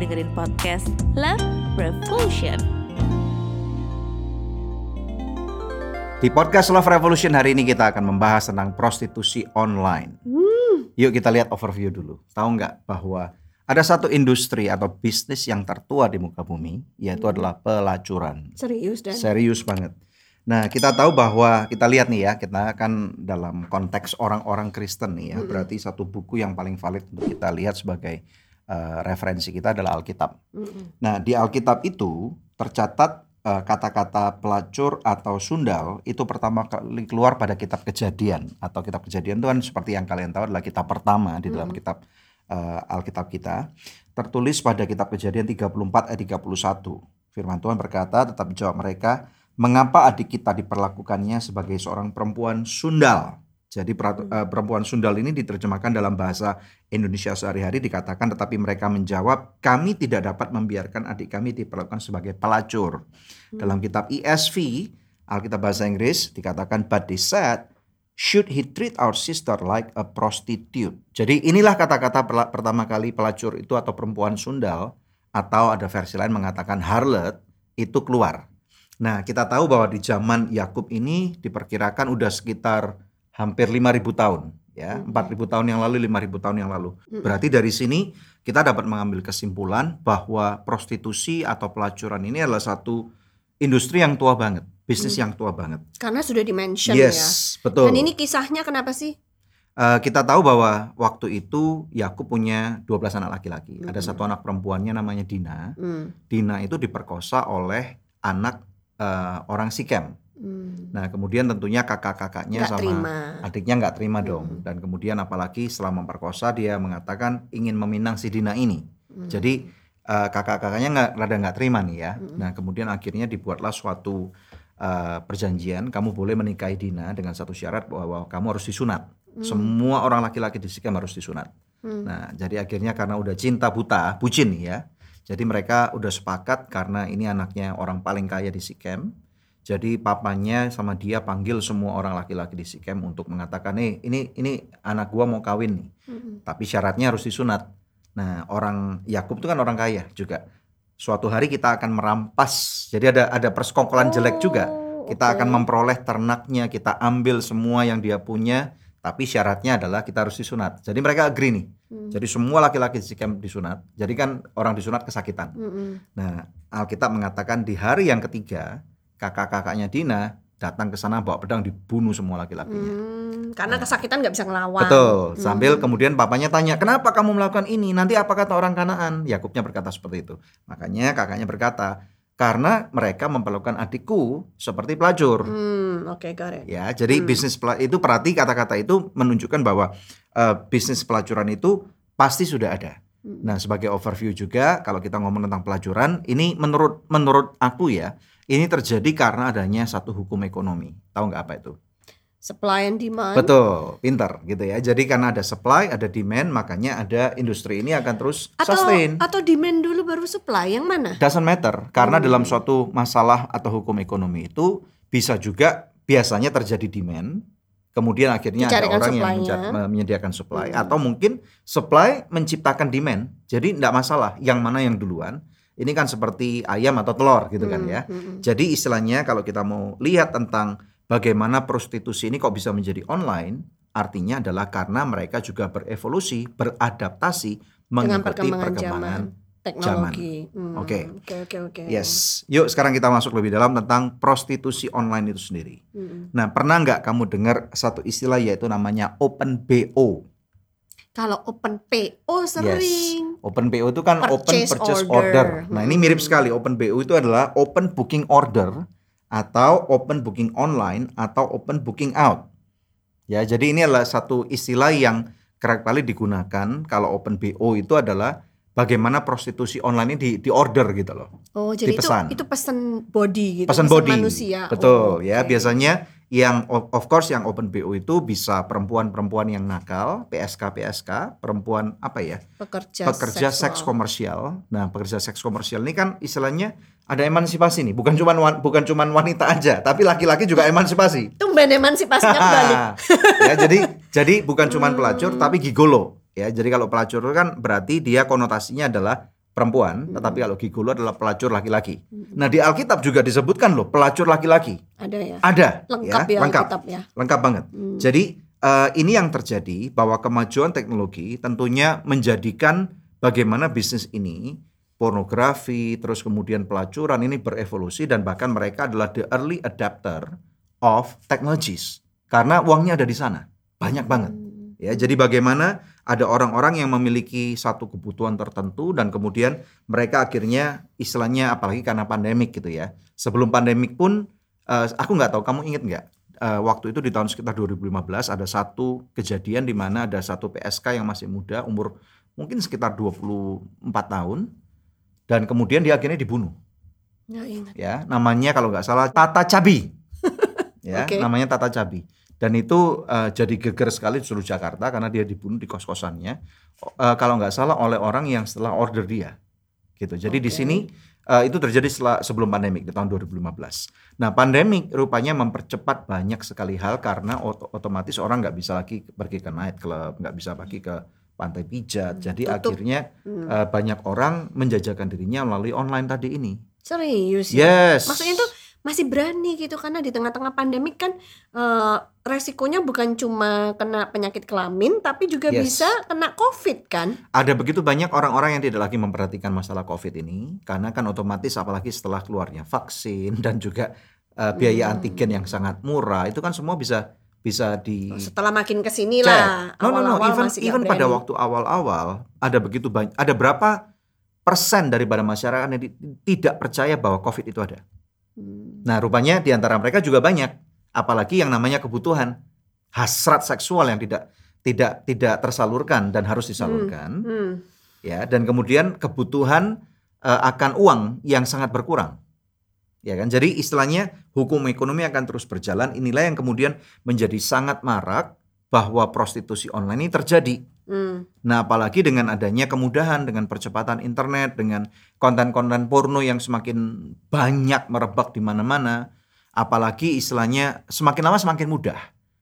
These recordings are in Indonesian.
dengerin podcast Love Revolution. Di podcast Love Revolution hari ini kita akan membahas tentang prostitusi online. Yuk kita lihat overview dulu. Tahu nggak bahwa ada satu industri atau bisnis yang tertua di muka bumi, yaitu adalah pelacuran. Serius dan Serius banget. Nah, kita tahu bahwa kita lihat nih ya, kita kan dalam konteks orang-orang Kristen nih ya, berarti satu buku yang paling valid untuk kita lihat sebagai eh, referensi kita adalah Alkitab. Mm-mm. Nah, di Alkitab itu tercatat eh, kata-kata pelacur atau sundal itu pertama kali keluar pada kitab Kejadian atau kitab Kejadian itu kan seperti yang kalian tahu adalah kitab pertama di dalam kitab eh, Alkitab kita. Tertulis pada kitab Kejadian 34 ayat 31. Firman Tuhan berkata, tetapi jawab mereka, mengapa adik kita diperlakukannya sebagai seorang perempuan sundal? Jadi peratu- eh, perempuan sundal ini diterjemahkan dalam bahasa Indonesia sehari-hari dikatakan tetapi mereka menjawab kami tidak dapat membiarkan adik kami diperlakukan sebagai pelacur. Dalam kitab ESV, Alkitab bahasa Inggris dikatakan but they said should he treat our sister like a prostitute. Jadi inilah kata-kata pertama kali pelacur itu atau perempuan sundal atau ada versi lain mengatakan harlot itu keluar. Nah, kita tahu bahwa di zaman Yakub ini diperkirakan udah sekitar hampir 5000 tahun ya, 4000 tahun yang lalu, 5000 tahun yang lalu. Berarti dari sini kita dapat mengambil kesimpulan bahwa prostitusi atau pelacuran ini adalah satu industri yang tua banget, bisnis yang tua banget. karena sudah dimention ya. Yes, betul. Dan ini kisahnya kenapa sih? Eh, kita tahu bahwa waktu itu Yakub punya 12 anak laki-laki. Ada satu anak perempuannya namanya Dina. Hmm. Dina itu diperkosa oleh anak eh, orang Sikem. Hmm. Nah, kemudian tentunya kakak-kakaknya sama terima. adiknya nggak terima dong. Dan kemudian apalagi setelah memperkosa dia mengatakan ingin meminang si Dina ini. Hmm. Jadi eh, kakak-kakaknya nggak rada nggak terima nih ya. Nah, kemudian akhirnya dibuatlah suatu eh, perjanjian kamu boleh menikahi Dina dengan satu syarat bahwa kamu harus disunat. Semua orang laki-laki di Sikem harus disunat. Hmm. Nah, jadi akhirnya karena udah cinta buta, bucin ya. Jadi mereka udah sepakat karena ini anaknya orang paling kaya di Sikem. Jadi papanya sama dia panggil semua orang laki-laki di Sikem untuk mengatakan, "Eh, ini ini anak gua mau kawin nih. Hmm. Tapi syaratnya harus disunat." Nah, orang Yakub itu kan orang kaya juga. Suatu hari kita akan merampas. Jadi ada ada persekongkolan jelek juga. Oh, Kita oke. akan memperoleh ternaknya, kita ambil semua yang dia punya, tapi syaratnya adalah kita harus disunat. Jadi mereka agree nih. Hmm. Jadi semua laki-laki di Sikem disunat. Jadi kan orang disunat kesakitan. Mm-mm. Nah, Alkitab mengatakan di hari yang ketiga, kakak-kakaknya Dina datang ke sana bawa pedang dibunuh semua laki-lakinya. Hmm, karena kesakitan nggak bisa ngelawan. Betul. Sambil kemudian papanya tanya, "Kenapa kamu melakukan ini? Nanti apa kata orang Kanaan?" Yakubnya berkata seperti itu. Makanya kakaknya berkata, "Karena mereka memperlakukan adikku seperti pelacur." Hmm, oke got it. Ya, jadi bisnis pela- itu perhati kata-kata itu menunjukkan bahwa eh, bisnis pelacuran itu pasti sudah ada. Nah, sebagai overview juga kalau kita ngomong tentang pelacuran, ini menurut menurut aku ya, ini terjadi karena adanya satu hukum ekonomi. Tahu nggak apa itu? Supply and demand. Betul, pintar gitu ya. Jadi karena ada supply, ada demand, makanya ada industri ini akan terus Atau sustain. atau demand dulu baru supply yang mana? Doesn't matter karena dalam suatu masalah atau hukum ekonomi itu bisa juga biasanya terjadi demand, kemudian akhirnya ada orang yang supply-nya. menyediakan supply atau mungkin supply menciptakan demand. Jadi tidak masalah yang mana yang duluan. Ini kan seperti ayam atau telur gitu kan ya. Jadi istilahnya kalau kita mau lihat tentang bagaimana prostitusi ini kok bisa menjadi online, artinya adalah karena mereka juga berevolusi, beradaptasi Dengan mengikuti perkembangan perkembangan zaman. Teknologi. Hmm, Oke. Oke oke oke. Yes, yuk sekarang kita masuk lebih dalam tentang prostitusi online itu sendiri. Hmm. Nah, pernah nggak kamu dengar satu istilah yaitu namanya Open BO? Kalau open PO sering. Open BO itu kan Open Purchase Purchase order. Order. Nah, ini mirip sekali. Open BO itu adalah Open Booking Order atau Open Booking Online atau Open Booking Out. Ya, jadi ini adalah satu istilah yang kerap kali digunakan kalau Open BO itu adalah bagaimana prostitusi online ini di, di order gitu loh. Oh, jadi itu Dipesan. itu pesan body gitu. pesan body manusia. betul Oh, ya biasanya yang of course yang open BO itu bisa perempuan-perempuan yang nakal PSK PSK perempuan apa ya? Pekerja, pekerja seks komersial. Nah pekerja seks komersial ini kan istilahnya ada emansipasi nih. Bukan cuman bukan cuman wanita aja tapi laki-laki juga emansipasi. Tumben emansipasinya kembali. ya jadi jadi bukan cuman pelacur tapi gigolo. Ya jadi kalau pelacur kan berarti dia konotasinya adalah perempuan, tetapi kalau gigolo adalah pelacur laki-laki. Nah, di Alkitab juga disebutkan loh pelacur laki-laki. Ada ya. Ada, Lengkap ya, lengkap, Alkitab ya. lengkap banget. Hmm. Jadi eh, ini yang terjadi bahwa kemajuan teknologi tentunya menjadikan bagaimana bisnis ini pornografi, terus kemudian pelacuran ini berevolusi dan bahkan mereka adalah the early adapter of technologies karena uangnya ada di sana banyak banget. Hmm. Ya, jadi bagaimana ada orang-orang yang memiliki satu kebutuhan tertentu dan kemudian mereka akhirnya istilahnya apalagi karena pandemik gitu ya. Sebelum pandemik pun eh, aku nggak tahu kamu inget nggak eh, waktu itu di tahun sekitar 2015 ada satu kejadian di mana ada satu PSK yang masih muda umur mungkin sekitar 24 tahun dan kemudian dia akhirnya dibunuh Nggak ingat. ya namanya kalau nggak salah Tata Cabi ya Oke. namanya Tata Cabi dan itu eh, jadi geger sekali di seluruh Jakarta karena dia dibunuh di kos kosannya kalau nggak salah oleh orang yang setelah order dia gitu jadi di Oke. sini eh, itu terjadi setelah sebelum pandemik di tahun 2015 nah pandemik rupanya mempercepat banyak sekali hal karena oto- otomatis orang nggak bisa lagi pergi ke night club nggak bisa pergi ke pantai pijat jadi tutup. akhirnya Hmm. eh, banyak orang menjajakan dirinya melalui online tadi ini Serius ya. yes Maksudnya itu masih berani gitu karena di tengah-tengah pandemik kan eh, resikonya bukan cuma kena penyakit kelamin tapi juga Yes. bisa kena covid kan. ada begitu banyak orang-orang yang tidak lagi memperhatikan masalah COVID ini karena kan otomatis apalagi setelah keluarnya vaksin dan juga uh, biaya Hmm. antigen yang sangat murah itu kan semua bisa bisa di Setelah makin ke sini lah. No no no, even masih even pada waktu awal-awal ada begitu banyak ada berapa persen daripada masyarakat yang tidak percaya bahwa COVID itu ada. Hmm. Nah, rupanya di antara mereka juga banyak apalagi yang namanya kebutuhan hasrat seksual yang tidak tidak tidak tersalurkan dan harus disalurkan Hmm. ya dan kemudian kebutuhan eh, akan uang yang sangat berkurang ya kan jadi istilahnya hukum ekonomi akan terus berjalan inilah yang kemudian menjadi sangat marak bahwa prostitusi online ini terjadi Hmm. nah apalagi dengan adanya kemudahan dengan percepatan internet dengan konten-konten porno yang semakin banyak merebak di mana-mana apalagi istilahnya semakin lama semakin mudah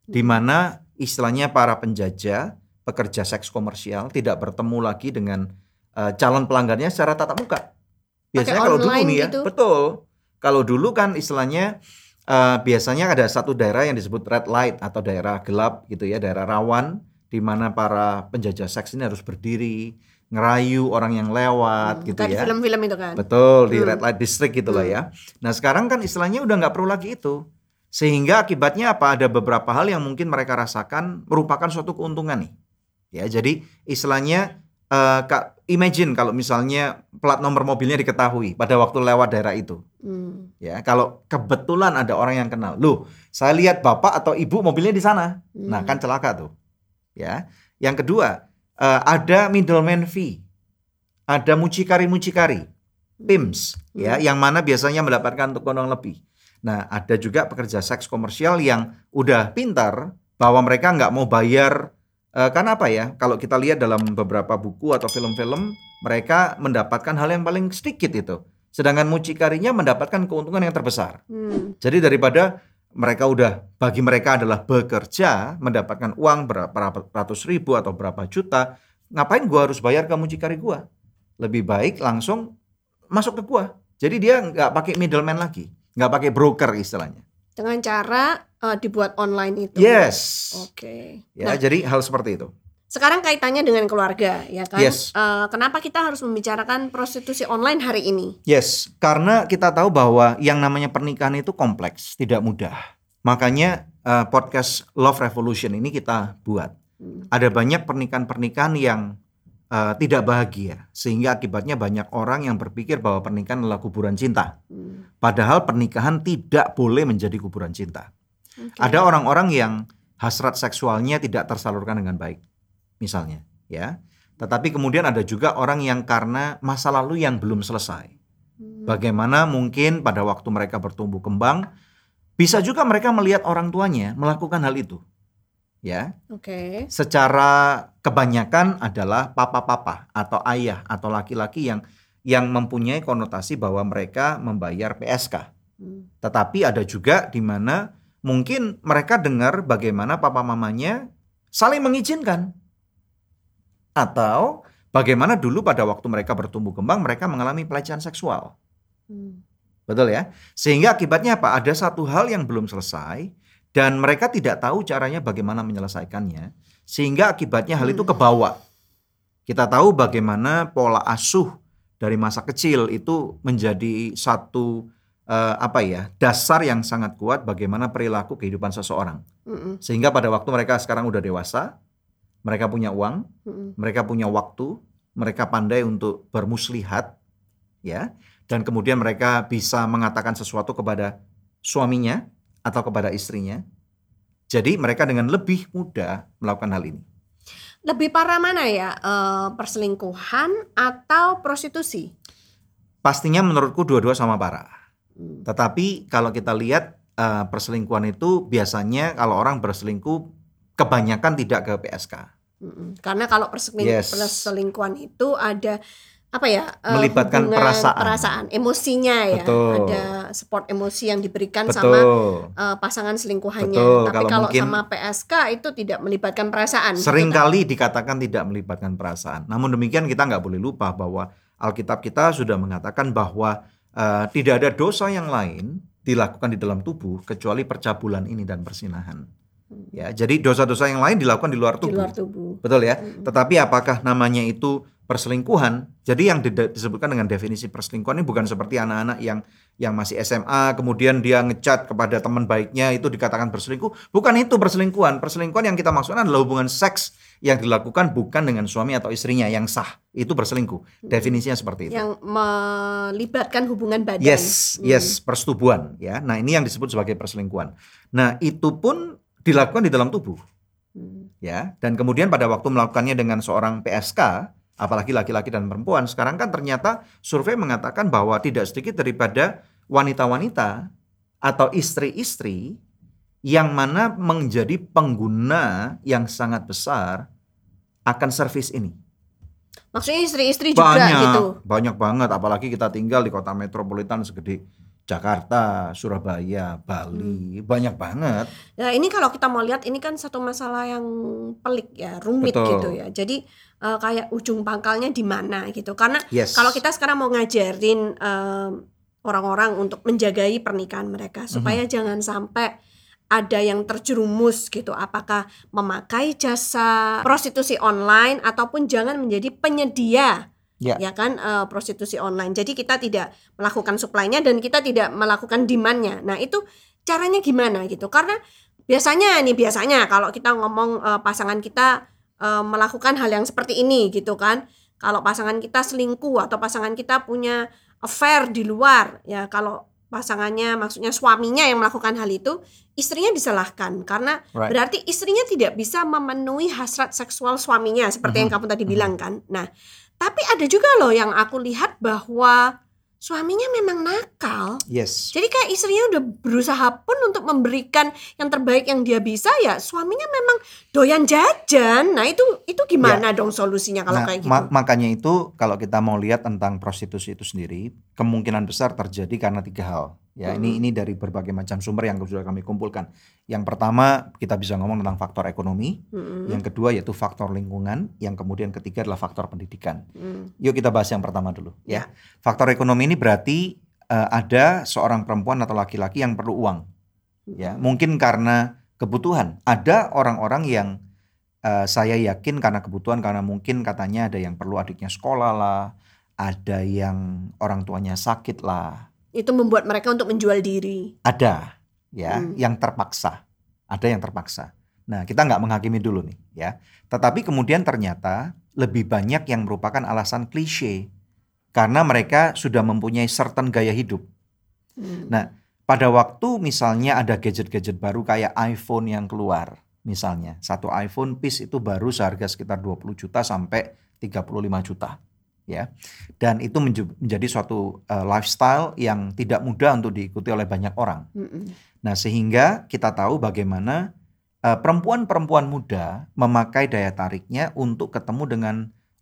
di mana istilahnya para penjajah pekerja seks komersial tidak bertemu lagi dengan eh, calon pelanggannya secara tatap muka. Biasanya kalau dulu nih ya, gitu? betul. Kalau dulu kan istilahnya eh, biasanya ada satu daerah yang disebut red light atau daerah gelap gitu ya, daerah rawan di mana para penjajah seks ini harus berdiri, ngerayu orang yang lewat gitu Kayak di ya. film-film itu kan. Betul di Hmm. red light district gitu lah Hmm. ya. Nah sekarang kan istilahnya udah nggak perlu lagi itu. Sehingga akibatnya apa? Ada beberapa hal yang mungkin mereka rasakan merupakan suatu keuntungan nih. Ya jadi istilahnya eh, kak, imagine kalau misalnya plat nomor mobilnya diketahui pada waktu lewat daerah itu. Hmm. Ya kalau kebetulan ada orang yang kenal, loh saya lihat bapak atau ibu mobilnya di sana. Nah Hmm. kan celaka tuh. Ya. Yang kedua eh, ada middleman fee, ada mucikari-mucikari. PIMS ya Hmm. yang mana biasanya mendapatkan untuk gondong lebih. Nah, ada juga pekerja seks komersial yang udah pintar bahwa mereka nggak mau bayar eh, karena apa ya? Kalau kita lihat dalam beberapa buku atau film-film, mereka mendapatkan hal yang paling sedikit itu. Sedangkan mucikarinya mendapatkan keuntungan yang terbesar. Hmm. Jadi daripada mereka udah bagi mereka adalah bekerja mendapatkan uang berapa ratus ribu atau berapa juta, ngapain gua harus bayar ke mucikari gua? Lebih baik langsung masuk ke gua. Jadi dia nggak pakai middleman lagi, nggak pakai broker istilahnya. Dengan cara eh, dibuat online itu. Yes. Oke. Ya, Nah, jadi hal seperti itu. Sekarang kaitannya dengan keluarga, ya kan? Yes. Eh, kenapa kita harus membicarakan prostitusi online hari ini? Yes, karena kita tahu bahwa yang namanya pernikahan itu kompleks, tidak mudah. Makanya eh, podcast Love Revolution ini kita buat. Hmm. Ada banyak pernikahan-pernikahan yang eh, tidak bahagia, sehingga akibatnya banyak orang yang berpikir bahwa pernikahan adalah kuburan cinta. Hmm. Padahal pernikahan tidak boleh menjadi kuburan cinta. Oke. Ada orang-orang yang hasrat seksualnya tidak tersalurkan dengan baik, misalnya, ya. Tetapi kemudian ada juga orang yang karena masa lalu yang belum selesai. Hmm. Bagaimana mungkin pada waktu mereka bertumbuh kembang bisa juga mereka melihat orang tuanya melakukan hal itu. Ya, Oke. secara kebanyakan adalah papa-papa atau ayah atau laki-laki yang yang mempunyai konotasi bahwa mereka membayar PSK. Hmm. Tetapi ada juga di mana mungkin mereka dengar bagaimana papa mamanya saling mengizinkan. Atau bagaimana dulu pada waktu mereka bertumbuh kembang mereka mengalami pelecehan seksual. Hmm. Betul ya? Sehingga akibatnya apa? Ada satu hal yang belum selesai dan mereka tidak tahu caranya bagaimana menyelesaikannya. Sehingga akibatnya hal itu Hmm. kebawa. Kita tahu bagaimana pola asuh dari masa kecil itu menjadi satu eh, apa ya dasar yang sangat kuat bagaimana perilaku kehidupan seseorang. Mm-mm. Sehingga pada waktu mereka sekarang udah dewasa, mereka punya uang, Mm-mm. mereka punya waktu, mereka pandai untuk bermuslihat, ya, dan kemudian mereka bisa mengatakan sesuatu kepada suaminya atau kepada istrinya. Jadi mereka dengan lebih mudah melakukan hal ini. Lebih parah mana ya? Eh, perselingkuhan atau prostitusi? Pastinya menurutku dua-dua sama parah. Hmm. Tetapi kalau kita lihat eh, perselingkuhan itu biasanya kalau orang berselingkuh kebanyakan tidak ke PSK. Karena kalau perseling- Yes. perselingkuhan itu ada apa ya? eh, Melibatkan perasaan. perasaan, emosinya ya. Betul. Ada support emosi yang diberikan sama Betul. eh, pasangan selingkuhannya. Betul, Tapi kalau kalau sama PSK itu tidak melibatkan perasaan. gitu kan? Seringkali dikatakan tidak melibatkan perasaan. Namun demikian kita nggak boleh lupa bahwa Alkitab kita sudah mengatakan bahwa eh, tidak ada dosa yang lain dilakukan di dalam tubuh kecuali percabulan ini dan persinahan. Ya, jadi dosa-dosa yang lain dilakukan di luar di tubuh. luar tubuh. Betul ya. Mm-mm. Tetapi apakah namanya itu perselingkuhan? Jadi yang disebutkan dengan definisi perselingkuhan ini bukan seperti anak-anak yang yang masih SMA kemudian dia ngecat kepada teman baiknya itu dikatakan berselingkuh. Bukan itu perselingkuhan. Perselingkuhan yang kita maksudkan adalah hubungan seks yang dilakukan bukan dengan suami atau istrinya yang sah. Itu berselingkuh. Definisinya seperti itu. Yang melibatkan hubungan badan. Yes, Hmm. yes, persetubuhan ya. Nah, ini yang disebut sebagai perselingkuhan. Nah, itu pun dilakukan di dalam tubuh Hmm. ya. Dan kemudian pada waktu melakukannya dengan seorang PSK, apalagi laki-laki dan perempuan, sekarang kan ternyata survei mengatakan bahwa tidak sedikit daripada wanita-wanita atau istri-istri yang mana menjadi pengguna yang sangat besar akan servis ini. Maksudnya istri-istri juga Banyak, gitu. banyak banget. Apalagi kita tinggal di kota metropolitan segede Jakarta, Surabaya, Bali, banyak banget. Nah ini kalau kita mau lihat ini kan satu masalah yang pelik ya, rumit Betul. gitu ya. Jadi eh, kayak ujung pangkalnya di mana gitu. Karena Yes. kalau kita sekarang mau ngajarin em, orang-orang untuk menjagai pernikahan mereka supaya Mhm. jangan sampai ada yang terjerumus gitu. Apakah memakai jasa prostitusi online ataupun jangan menjadi penyedia Ya. ya kan eh, prostitusi online. Jadi kita tidak melakukan supply-nya dan kita tidak melakukan demand-nya. Nah, itu caranya gimana gitu. Karena biasanya nih biasanya kalau kita ngomong eh, pasangan kita eh, melakukan hal yang seperti ini gitu kan. Kalau pasangan kita selingkuh atau pasangan kita punya affair di luar ya kalau pasangannya maksudnya suaminya yang melakukan hal itu istrinya disalahkan karena Right. berarti istrinya tidak bisa memenuhi hasrat seksual suaminya seperti yang Mhm. kamu tadi bilang kan. Nah, tapi ada juga loh yang aku lihat bahwa suaminya memang nakal. Yes. Jadi kayak istrinya udah berusaha pun untuk memberikan yang terbaik yang dia bisa ya suaminya memang doyan jajan. Nah itu itu gimana dong solusinya kalau Nah, kayak gitu? ma- makanya itu kalau kita mau lihat tentang prostitusi itu sendiri, kemungkinan besar terjadi karena tiga hal. Ya, ini ini dari berbagai macam sumber yang sudah kami kumpulkan. Yang pertama kita bisa ngomong tentang faktor ekonomi, Mm-mm. yang kedua yaitu faktor lingkungan, yang kemudian ketiga adalah faktor pendidikan. Mm. Yuk kita bahas yang pertama dulu ya. Faktor ekonomi ini berarti eh, ada seorang perempuan atau laki-laki yang perlu uang. Ya, mungkin karena kebutuhan. Ada orang-orang yang eh, saya yakin karena kebutuhan karena mungkin katanya ada yang perlu adiknya sekolah lah, ada yang orang tuanya sakit lah, Itu membuat mereka untuk menjual diri. ada ya Hmm. yang terpaksa, ada yang terpaksa. Nah kita nggak menghakimi dulu nih ya, tetapi kemudian ternyata lebih banyak yang merupakan alasan klise karena mereka sudah mempunyai certain gaya hidup. Mm. Nah, pada waktu misalnya ada gadget-gadget baru kayak iPhone yang keluar, misalnya satu iPhone piece itu baru seharga sekitar 20 juta sampai 35 juta, ya. Dan itu menjadi suatu uh, lifestyle yang tidak mudah untuk diikuti oleh banyak orang. Mm-mm. Nah, sehingga kita tahu bagaimana uh, perempuan-perempuan muda memakai daya tariknya untuk ketemu dengan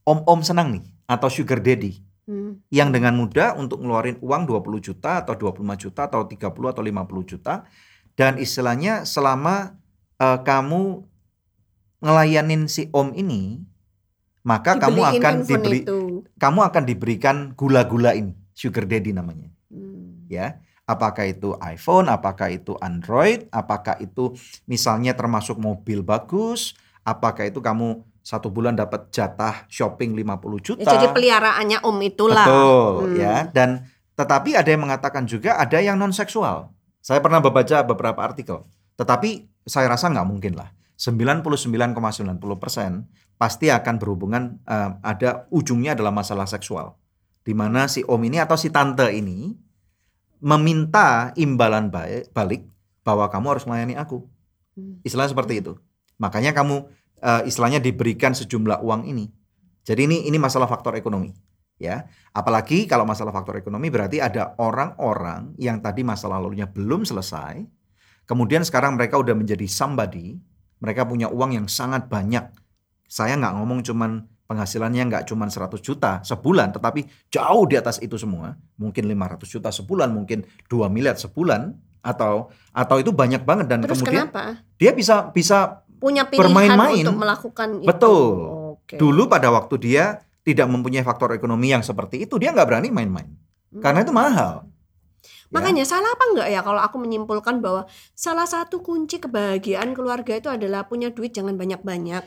om-om senang nih atau sugar daddy Mm. yang dengan mudah untuk ngeluarin uang 20 juta atau 25 juta atau 30 atau 50 juta dan istilahnya selama eh, kamu ngelayanin si om ini maka kamu Dibeliin akan handphone diberi itu. kamu akan diberikan gula-gula ini, sugar daddy namanya, Hmm. ya. Apakah itu iPhone, apakah itu Android, apakah itu misalnya termasuk mobil bagus, apakah itu kamu satu bulan dapat jatah shopping 50 juta. Ya, jadi peliharaannya om itulah. Betul, Hmm. ya. Dan tetapi ada yang mengatakan juga ada yang non seksual. Saya pernah membaca beberapa artikel. Tetapi saya rasa nggak mungkin lah. 99,90 persen pasti akan berhubungan eh, ada ujungnya adalah masalah seksual. Di mana si om ini atau si tante ini meminta imbalan baik, balik bahwa kamu harus melayani aku. Hmm. Istilahnya seperti itu. Makanya kamu eh, istilahnya diberikan sejumlah uang ini. Jadi ini ini masalah faktor ekonomi, ya. Apalagi kalau masalah faktor ekonomi berarti ada orang-orang yang tadi masa lalunya belum selesai, kemudian sekarang mereka udah menjadi somebody, mereka punya uang yang sangat banyak. Saya nggak ngomong cuman penghasilannya nggak cuman 100 juta sebulan, tetapi jauh di atas itu semua. Mungkin 500 juta sebulan, mungkin 2 miliar sebulan atau atau itu banyak banget dan Terus kemudian kenapa? dia bisa bisa Punya pilihan bermain-main. untuk melakukan itu. Betul. Oke. dulu pada waktu dia tidak mempunyai faktor ekonomi yang seperti itu dia nggak berani main-main Hmm. karena itu mahal. Ya. Makanya salah apa enggak ya kalau aku menyimpulkan bahwa salah satu kunci kebahagiaan keluarga itu adalah punya duit jangan banyak-banyak.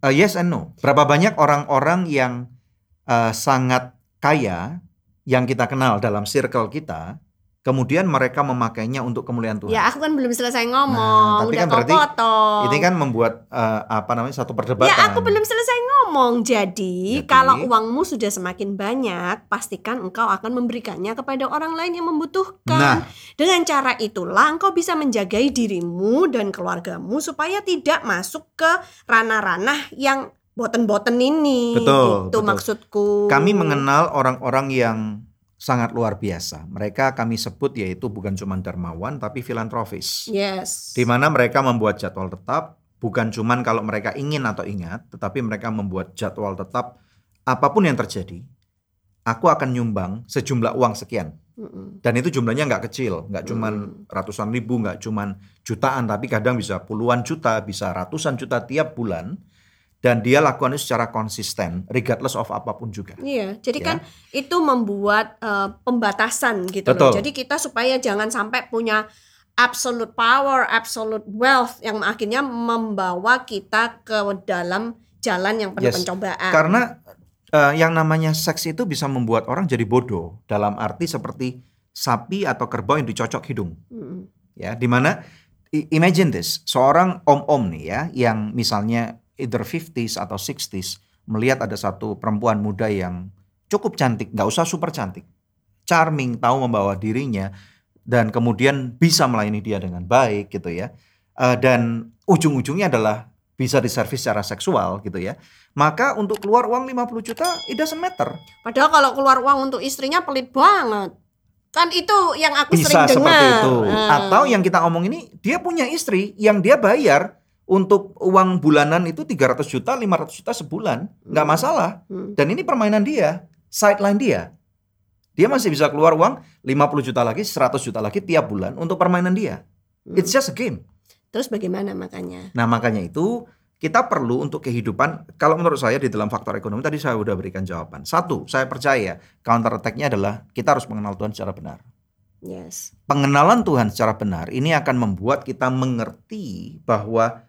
Uh, yes and no. Berapa banyak orang-orang yang uh, sangat kaya yang kita kenal dalam circle kita, kemudian mereka memakainya untuk kemuliaan Tuhan. Ya aku kan belum selesai Nah, ngomong, tapi udah kan berarti potong. Ini kan membuat uh, apa namanya satu perdebatan. Ya aku belum selesai ngomong. Jadi, Jadi- kalau uangmu sudah semakin banyak, pastikan engkau akan memberikannya kepada orang lain yang membutuhkan. Nah. Dengan cara itulah engkau bisa menjagai dirimu dan keluargamu supaya tidak masuk ke ranah-ranah yang boten-boten ini. Betul, Itu betul. maksudku. Kami mengenal orang-orang yang sangat luar biasa. Mereka kami sebut yaitu bukan cuma dermawan tapi filantropis. Yes. di mana mereka membuat jadwal tetap bukan cuman kalau mereka ingin atau ingat tetapi mereka membuat jadwal tetap apa pun yang terjadi aku akan nyumbang sejumlah uang sekian Mm-mm. dan itu jumlahnya nggak kecil nggak cuman ratusan ribu nggak cuman jutaan tapi kadang bisa puluhan juta bisa ratusan juta tiap bulan dan dia lakukan itu secara konsisten regardless of apa pun juga Iya, jadi Ya. kan itu membuat eh, pembatasan gitu loh. Betul. Jadi kita supaya jangan sampai punya absolute power, absolute wealth yang akhirnya membawa kita ke dalam jalan yang penuh Yes. pencobaan. Karena eh, yang namanya seks itu bisa membuat orang jadi bodoh dalam arti seperti sapi atau kerbau yang dicocok hidung, Mm-mm. ya. Di mana imagine this, seorang om-om nih ya, yang misalnya either 50s atau 60s melihat ada satu perempuan muda yang cukup cantik, nggak usah super cantik, charming, tahu membawa dirinya dan kemudian bisa melayani dia dengan baik gitu ya. Eh, dan ujung-ujungnya adalah bisa diservis secara seksual gitu ya. Maka untuk keluar uang 50 juta it doesn't matter. Padahal kalau keluar uang untuk istrinya pelit banget. Kan itu yang aku Bisa sering dengar. seperti itu. Nah. Atau yang kita omong ini dia punya istri yang dia bayar untuk uang bulanan itu 300 juta, 500 juta sebulan, nggak Hmm. masalah. Hmm. Dan ini permainan dia, sideline dia. Dia masih bisa keluar uang 50 juta lagi, 100 juta lagi tiap bulan untuk permainan dia. Hmm. It's just a game. Terus bagaimana makanya? Nah makanya itu kita perlu untuk kehidupan, kalau menurut saya di dalam faktor ekonomi tadi saya udah berikan jawaban. Satu, saya percaya counter attack-nya adalah kita harus mengenal Tuhan secara benar. Yes. Pengenalan Tuhan secara benar ini akan membuat kita mengerti bahwa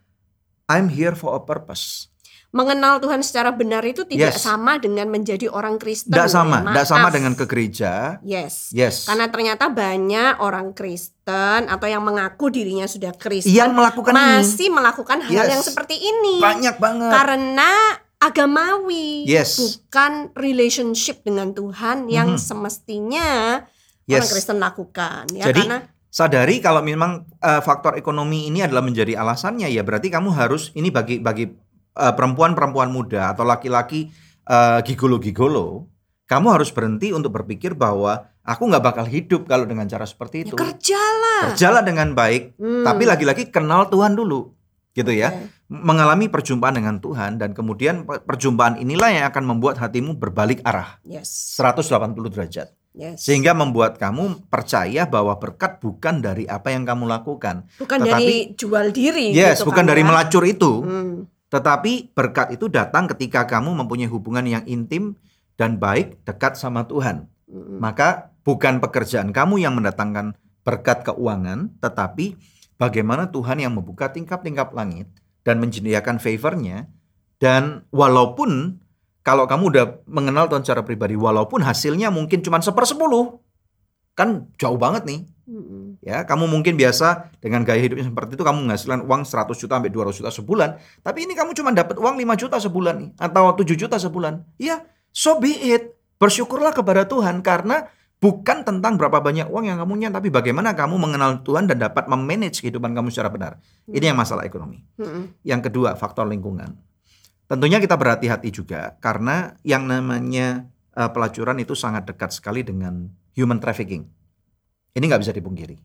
I'm here for a purpose. Mengenal Tuhan secara benar itu tidak Yes. sama dengan menjadi orang Kristen. Tidak sama, tidak sama dengan ke gereja. Yes. Yes. Karena ternyata banyak orang Kristen atau yang mengaku dirinya sudah Kristen yang melakukan ini masih melakukan hal Yes. yang seperti ini. banyak banget. Karena agamawi, Yes. bukan relationship dengan Tuhan yang Mhm. semestinya orang Yes. Kristen lakukan ya Jadi, karena Sadari kalau memang eh, faktor ekonomi ini adalah menjadi alasannya ya berarti kamu harus ini bagi bagi eh, perempuan-perempuan muda atau laki-laki eh, gigolo-gigolo, kamu harus berhenti untuk berpikir bahwa aku nggak bakal hidup kalau dengan cara seperti ya itu. kerjalah. Berjalan dengan baik, Hmm. tapi lagi-lagi kenal Tuhan dulu, gitu ya. Oke. Mengalami perjumpaan dengan Tuhan dan kemudian per- perjumpaan inilah yang akan membuat hatimu berbalik arah Yes. 180 derajat. Yes. Sehingga membuat kamu percaya bahwa berkat bukan dari apa yang kamu lakukan. bukan tetapi- dari jual diri Yes, gitu bukan kan dari ya. melacur itu. Hmm. Tetapi berkat itu datang ketika kamu mempunyai hubungan yang intim dan baik dekat sama Tuhan. Mm-mm. Maka bukan pekerjaan kamu yang mendatangkan berkat keuangan, tetapi bagaimana Tuhan yang membuka tingkap-tingkap langit dan menyediakan favornya. Dan walaupun kalau kamu udah mengenal Tuhan secara pribadi, walaupun hasilnya mungkin cuma sepersepuluh, kan jauh banget nih. Ya, kamu mungkin biasa dengan gaya hidup yang seperti itu kamu menghasilkan uang 100 juta sampai 200 juta sebulan, tapi ini kamu cuma dapat uang 5 juta sebulan nih atau 7 juta sebulan. Ya, so be it. Bersyukurlah kepada Tuhan karena bukan tentang berapa banyak uang yang kamu punya, tapi bagaimana kamu mengenal Tuhan dan dapat memanage kehidupan kamu secara benar. Ini yang masalah ekonomi. Yang kedua, faktor lingkungan. Tentunya kita berhati-hati juga karena yang namanya eh, pelacuran itu sangat dekat sekali dengan human trafficking. Ini nggak bisa dipungkiri.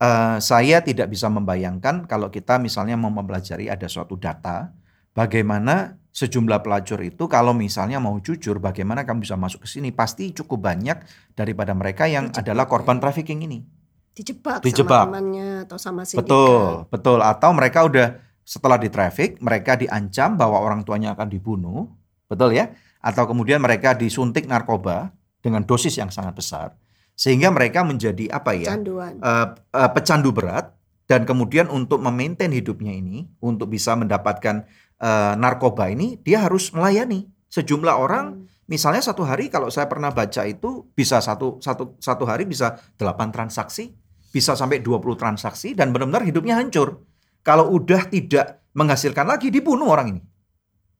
Eh, saya tidak bisa membayangkan kalau kita misalnya mau mempelajari ada suatu data bagaimana sejumlah pelacur itu kalau misalnya mau jujur bagaimana kamu bisa masuk ke sini pasti cukup banyak daripada mereka yang Dijebak adalah ya. korban trafficking ini. Dijebak, Dijebak. sama temannya atau sama sindikat. Betul, betul. Atau mereka udah setelah di traffic, mereka diancam bahwa orang tuanya akan dibunuh, betul ya? Atau kemudian mereka disuntik narkoba dengan dosis yang sangat besar, sehingga mereka menjadi apa ya? Canduan. eh, eh, pecandu berat dan kemudian untuk memaintain hidupnya ini, untuk bisa mendapatkan eh, narkoba ini, dia harus melayani sejumlah orang. Hmm. Misalnya satu hari kalau saya pernah baca itu bisa satu satu satu hari bisa 8 transaksi, bisa sampai 20 transaksi dan benar-benar hidupnya hancur. Kalau udah tidak menghasilkan lagi dibunuh orang ini.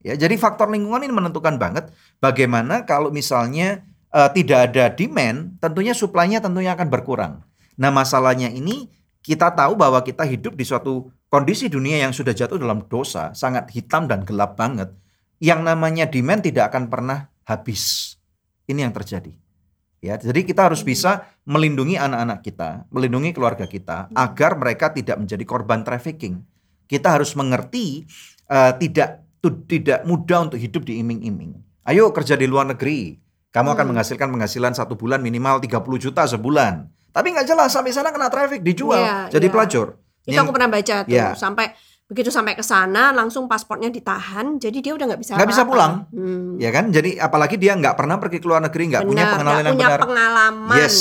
Ya, jadi faktor lingkungan ini menentukan banget bagaimana kalau misalnya eh, tidak ada demand, tentunya supply-nya tentunya akan berkurang. Nah, masalahnya ini kita tahu bahwa kita hidup di suatu kondisi dunia yang sudah jatuh dalam dosa, sangat hitam dan gelap banget. Yang namanya demand tidak akan pernah habis. Ini yang terjadi. Ya, jadi kita harus bisa melindungi anak-anak kita, melindungi keluarga kita agar mereka tidak menjadi korban trafficking. Kita harus mengerti eh, tidak tu- tidak mudah untuk hidup di iming-iming. Ayo kerja di luar negeri. Kamu akan Hmm. menghasilkan penghasilan satu bulan minimal 30 juta sebulan. Tapi nggak jelas sampai sana kena traffic dijual Iya, jadi iya. pelacur. Itu Yang- aku pernah baca tuh Ya. sampai begitu sampai ke sana langsung paspornya ditahan jadi dia udah nggak bisa Nggak bisa pulang. Hmm. Ya kan? Jadi apalagi dia nggak pernah pergi ke luar negeri, nggak punya nggak yang punya benar. pengalaman Yes.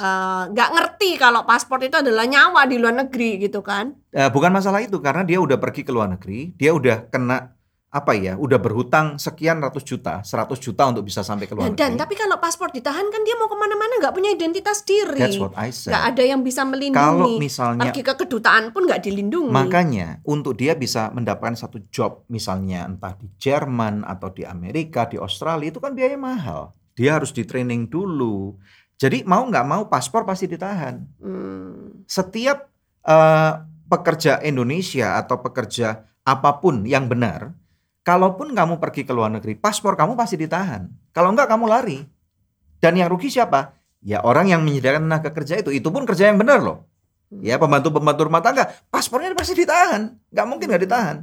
Eh, nggak ngerti kalau paspor itu adalah nyawa di luar negeri gitu kan Eh, bukan masalah itu karena dia udah pergi ke luar negeri, dia udah kena apa ya, udah berhutang sekian ratus juta, 100 juta untuk bisa sampai ke luar dan, dan negeri. tapi kalau paspor ditahan kan dia mau ke mana-mana nggak punya identitas diri That's what I said. nggak ada yang bisa Kalau melindungi misalnya pergi ke kedutaan pun nggak dilindungi Makanya untuk dia bisa mendapatkan satu job misalnya entah di Jerman atau di Amerika, di Australia itu kan biaya mahal. Dia harus di training dulu. Jadi mau nggak mau paspor pasti ditahan. Hmm. Setiap eh, pekerja Indonesia atau pekerja apa pun yang benar, kalaupun kamu pergi ke luar negeri, paspor kamu pasti ditahan. Kalau nggak kamu lari. Dan yang rugi siapa? Ya orang yang menyediakan tenaga kerja itu. Itu pun kerja yang benar loh. Ya pembantu-pembantu rumah tangga, paspornya pasti ditahan, nggak mungkin nggak ditahan.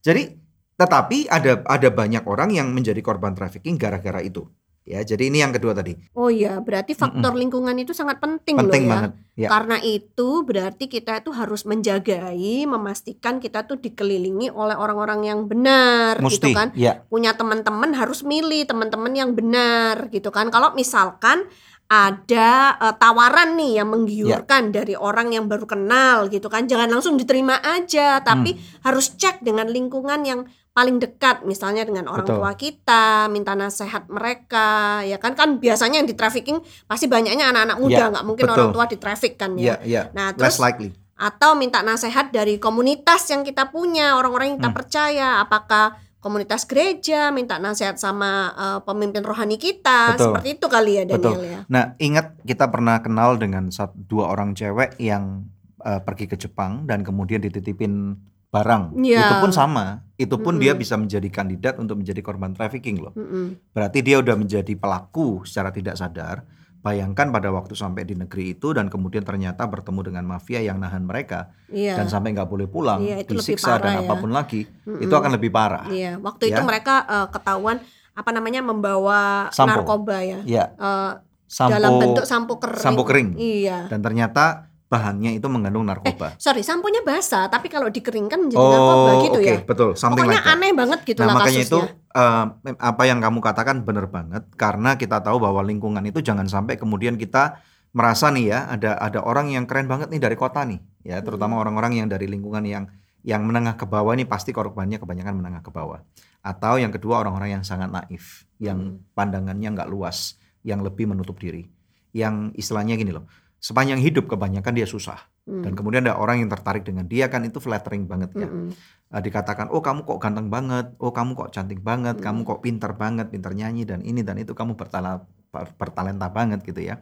Jadi, tetapi ada ada banyak orang yang menjadi korban trafficking gara-gara itu. Ya, jadi ini yang kedua tadi, oh iya berarti faktor lingkungan itu sangat penting, penting loh ya banget. Ya, Karena itu berarti kita itu harus menjagai, memastikan kita tuh dikelilingi oleh orang-orang yang benar, mesti. gitu kan. Ya, Punya teman-teman harus milih teman-teman yang benar, gitu kan. Kalau misalkan ada eh, tawaran nih yang menggiurkan dari orang yang baru kenal, gitu kan. Jangan langsung diterima aja, tapi Hmm. harus cek dengan lingkungan yang paling dekat, misalnya dengan orang Betul. tua kita, minta nasihat mereka, ya kan. Kan biasanya yang di trafficking pasti banyaknya anak-anak muda, Ya, nggak mungkin betul. orang tua di traffic kan ya. ya, ya. Nah, Less terus likely. atau minta nasihat dari komunitas yang kita punya, orang-orang yang kita Hmm. percaya, apakah komunitas gereja minta nasihat sama eh, pemimpin rohani kita, Betul. seperti itu kali ya Daniel Betul. ya. Nah, ingat kita pernah kenal dengan sat- dua orang cewek yang eh, pergi ke Jepang dan kemudian dititipin barang. Iya. Itu pun sama. Itu pun dia Mm-mm. bisa menjadi kandidat untuk menjadi korban trafficking loh. Mm-mm. Berarti dia udah menjadi pelaku secara tidak sadar. Bayangkan pada waktu sampai di negeri itu dan kemudian ternyata bertemu dengan mafia yang nahan mereka Iya. dan sampai nggak boleh pulang, Iya, itu lebih disiksa dan ya. apa pun lagi, Mm-mm. itu akan lebih parah. Iya, waktu itu Ya. mereka eh, ketahuan apa namanya membawa Sampo. narkoba ya. Ya, Eh, sampo dalam bentuk sampo kering. sampo kering. Iya. dan ternyata bahannya itu mengandung narkoba. Sorry, samponya basah, tapi kalau dikeringkan menjadi narkoba gitu oke, ya. betul. Something Pokoknya like that. aneh banget gitu Nah lah makanya itu kasusnya. eh, apa yang kamu katakan benar banget karena kita tahu bahwa lingkungan itu jangan sampai kemudian kita merasa nih ya ada ada orang yang keren banget nih dari kota nih ya terutama orang-orang yang dari lingkungan yang yang menengah ke bawah ini pasti korbannya kebanyakan menengah ke bawah atau yang kedua orang-orang yang sangat naif yang pandangannya nggak luas yang lebih menutup diri yang istilahnya gini loh sepanjang hidup kebanyakan dia susah Hmm. dan kemudian ada orang yang tertarik dengan dia kan itu flattering banget ya Mm-mm. uh, dikatakan oh kamu kok ganteng banget, oh kamu kok cantik banget, kamu Hmm. kok pintar banget, pintar nyanyi dan ini dan itu kamu bertala, ber- bertalenta banget gitu ya.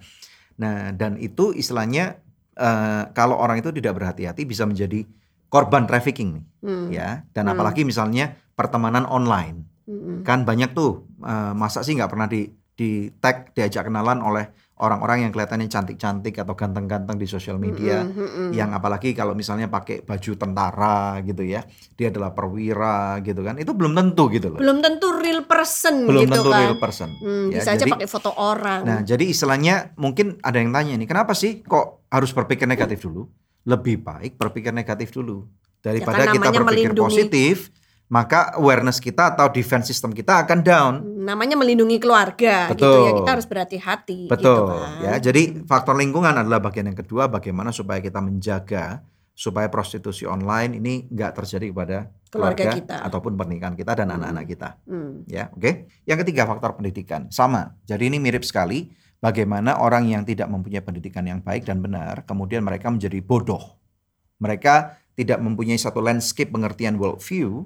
Nah dan itu istilahnya uh, kalau orang itu tidak berhati-hati bisa menjadi korban trafficking nih Hmm. ya. Dan Hmm. apalagi misalnya pertemanan online Mm-mm. kan banyak tuh uh, masa sih nggak pernah di di tag diajak kenalan oleh orang-orang yang kelihatannya cantik-cantik atau ganteng-ganteng di sosial media Mm-mm, mm-mm. yang apalagi kalau misalnya pakai baju tentara gitu ya dia adalah perwira gitu kan itu belum tentu gitu loh belum tentu real person belum gitu tentu kan. real person Hmm, Ya, bisa aja jadi- pakai foto orang. nah jadi istilahnya mungkin ada yang tanya nih kenapa sih kok harus berpikir negatif dulu lebih baik berpikir negatif dulu daripada kan kita berpikir melindungi. positif maka awareness kita atau defense system kita akan down namanya melindungi keluarga gitu Betul. ya kita harus berhati-hati Betul gitu kan. ya. Jadi faktor lingkungan adalah bagian yang kedua bagaimana supaya kita menjaga supaya prostitusi online ini nggak terjadi kepada Keluarga keluarga, kita. ataupun pernikahan kita dan Hmm. anak-anak kita. Hmm. Ya, oke. Yang ketiga faktor pendidikan sama. Jadi ini mirip sekali bagaimana orang yang tidak mempunyai pendidikan yang baik dan benar kemudian mereka menjadi bodoh. Mereka tidak mempunyai satu landscape pengertian worldview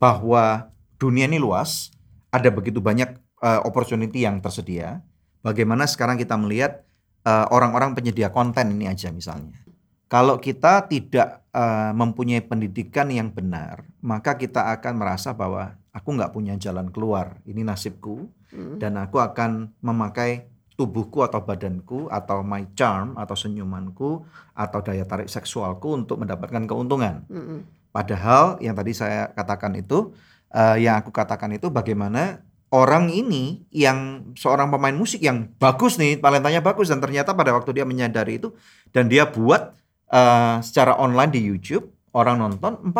bahwa dunia ini luas, ada begitu banyak uh, opportunity yang tersedia. Bagaimana sekarang kita melihat uh, orang-orang penyedia konten ini aja misalnya. Kalau kita tidak uh, mempunyai pendidikan yang benar, maka kita akan merasa bahwa aku nggak punya jalan keluar. Ini nasibku Hmm. dan aku akan memakai tubuhku atau badanku atau my charm atau senyumanku atau daya tarik seksualku untuk mendapatkan keuntungan. Mm-mm. Padahal yang tadi saya katakan itu, eh, yang aku katakan itu bagaimana orang ini yang seorang pemain musik yang bagus nih, talentanya bagus dan ternyata pada waktu dia menyadari itu dan dia buat eh, secara online di YouTube, orang nonton 4,4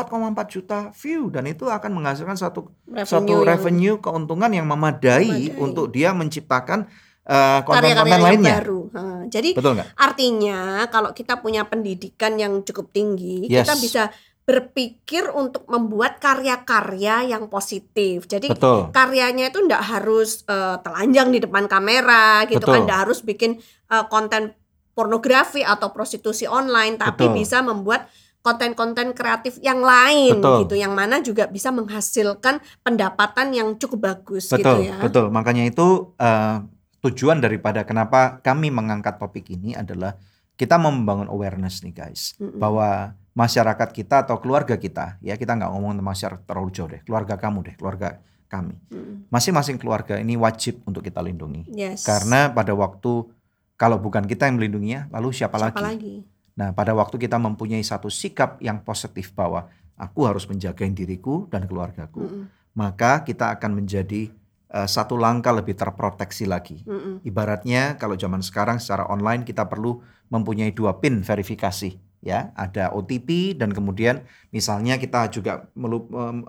juta view dan itu akan menghasilkan satu satu Revenue yang- revenue keuntungan yang memadai, Memadai. untuk dia menciptakan eh, konten-konten yang lainnya. baru. Ha, jadi Betul artinya kalau kita punya pendidikan yang cukup tinggi, Yes. kita bisa berpikir untuk membuat karya-karya yang positif. Jadi Betul. karyanya itu ndak harus eh, telanjang di depan kamera gitu Betul. kan, ndak harus bikin eh, konten pornografi atau prostitusi online, tapi Betul. bisa membuat konten-konten kreatif yang lain Betul. gitu, yang mana juga bisa menghasilkan pendapatan yang cukup bagus Betul, gitu ya. betul. Makanya itu eh, tujuan daripada kenapa kami mengangkat topik ini adalah kita membangun awareness nih guys, Mm-mm. bahwa masyarakat kita atau keluarga kita, ya kita nggak ngomong tentang masyarakat terlalu jauh deh, keluarga kamu deh, keluarga kami, Mm. masing-masing keluarga ini wajib untuk kita lindungi, Yes. karena pada waktu kalau bukan kita yang melindunginya, lalu siapa, Siapa lagi? lagi? Nah, pada waktu kita mempunyai satu sikap yang positif bahwa aku harus menjaga diriku dan keluargaku, Mm-mm. maka kita akan menjadi eh, satu langkah lebih terproteksi lagi. Mm-mm. Ibaratnya kalau zaman sekarang secara online kita perlu mempunyai dua pin verifikasi ya, ada OTP dan kemudian misalnya kita juga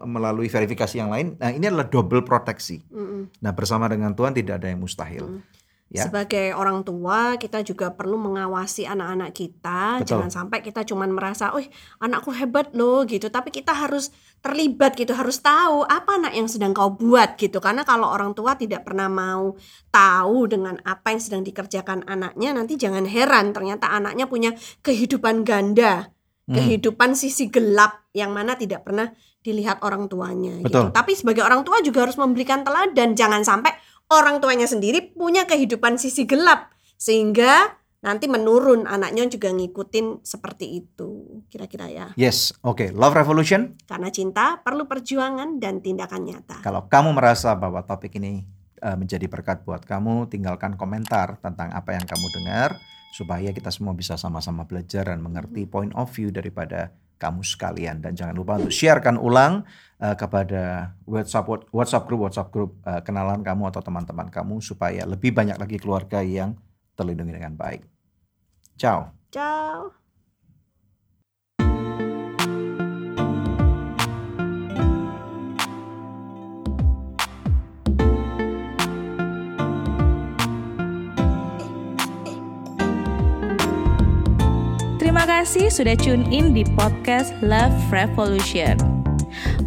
melalui verifikasi yang lain. Nah, ini adalah double proteksi. Mm-mm. Nah, bersama dengan Tuhan tidak ada yang mustahil. Mm. Ya. Sebagai orang tua, kita juga perlu mengawasi anak-anak kita. Betul. Jangan sampai kita cuman merasa, "Oh, anakku hebat loh." gitu. Tapi kita harus terlibat gitu, harus tahu apa anak yang sedang kau buat gitu. Karena kalau orang tua tidak pernah mau tahu dengan apa yang sedang dikerjakan anaknya, nanti jangan heran ternyata anaknya punya kehidupan ganda, Hmm. kehidupan sisi gelap yang mana tidak pernah dilihat orang tuanya gitu. Betul. Tapi sebagai orang tua juga harus memberikan teladan, jangan sampai orang tuanya sendiri punya kehidupan sisi gelap sehingga nanti menurun anaknya juga ngikutin seperti itu kira-kira ya Yes, oke. Love Revolution. karena cinta perlu perjuangan dan tindakan nyata Kalau kamu merasa bahwa topik ini eh, menjadi berkat buat kamu, tinggalkan komentar tentang apa yang kamu dengar supaya kita semua bisa sama-sama belajar dan mengerti point of view daripada kamu sekalian dan jangan lupa untuk sharekan ulang eh, kepada WhatsApp WhatsApp group WhatsApp group eh, kenalan kamu atau teman-teman kamu supaya lebih banyak lagi keluarga yang terlindungi dengan baik. Ciao. ciao Terima kasih sudah tune in di podcast Love Revolution.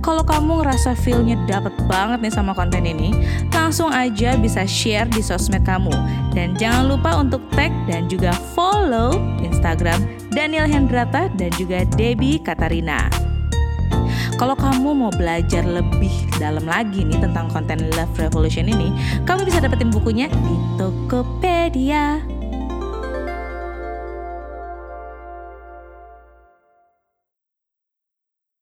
Kalau kamu ngerasa feel-nya dapet banget nih sama konten ini, langsung aja bisa share di sosmed kamu. Dan jangan lupa untuk tag dan juga follow Instagram Daniel Hendrata dan juga Debbie Katarina. Kalau kamu mau belajar lebih dalam lagi nih tentang konten Love Revolution ini, kamu bisa dapetin bukunya di Tokopedia.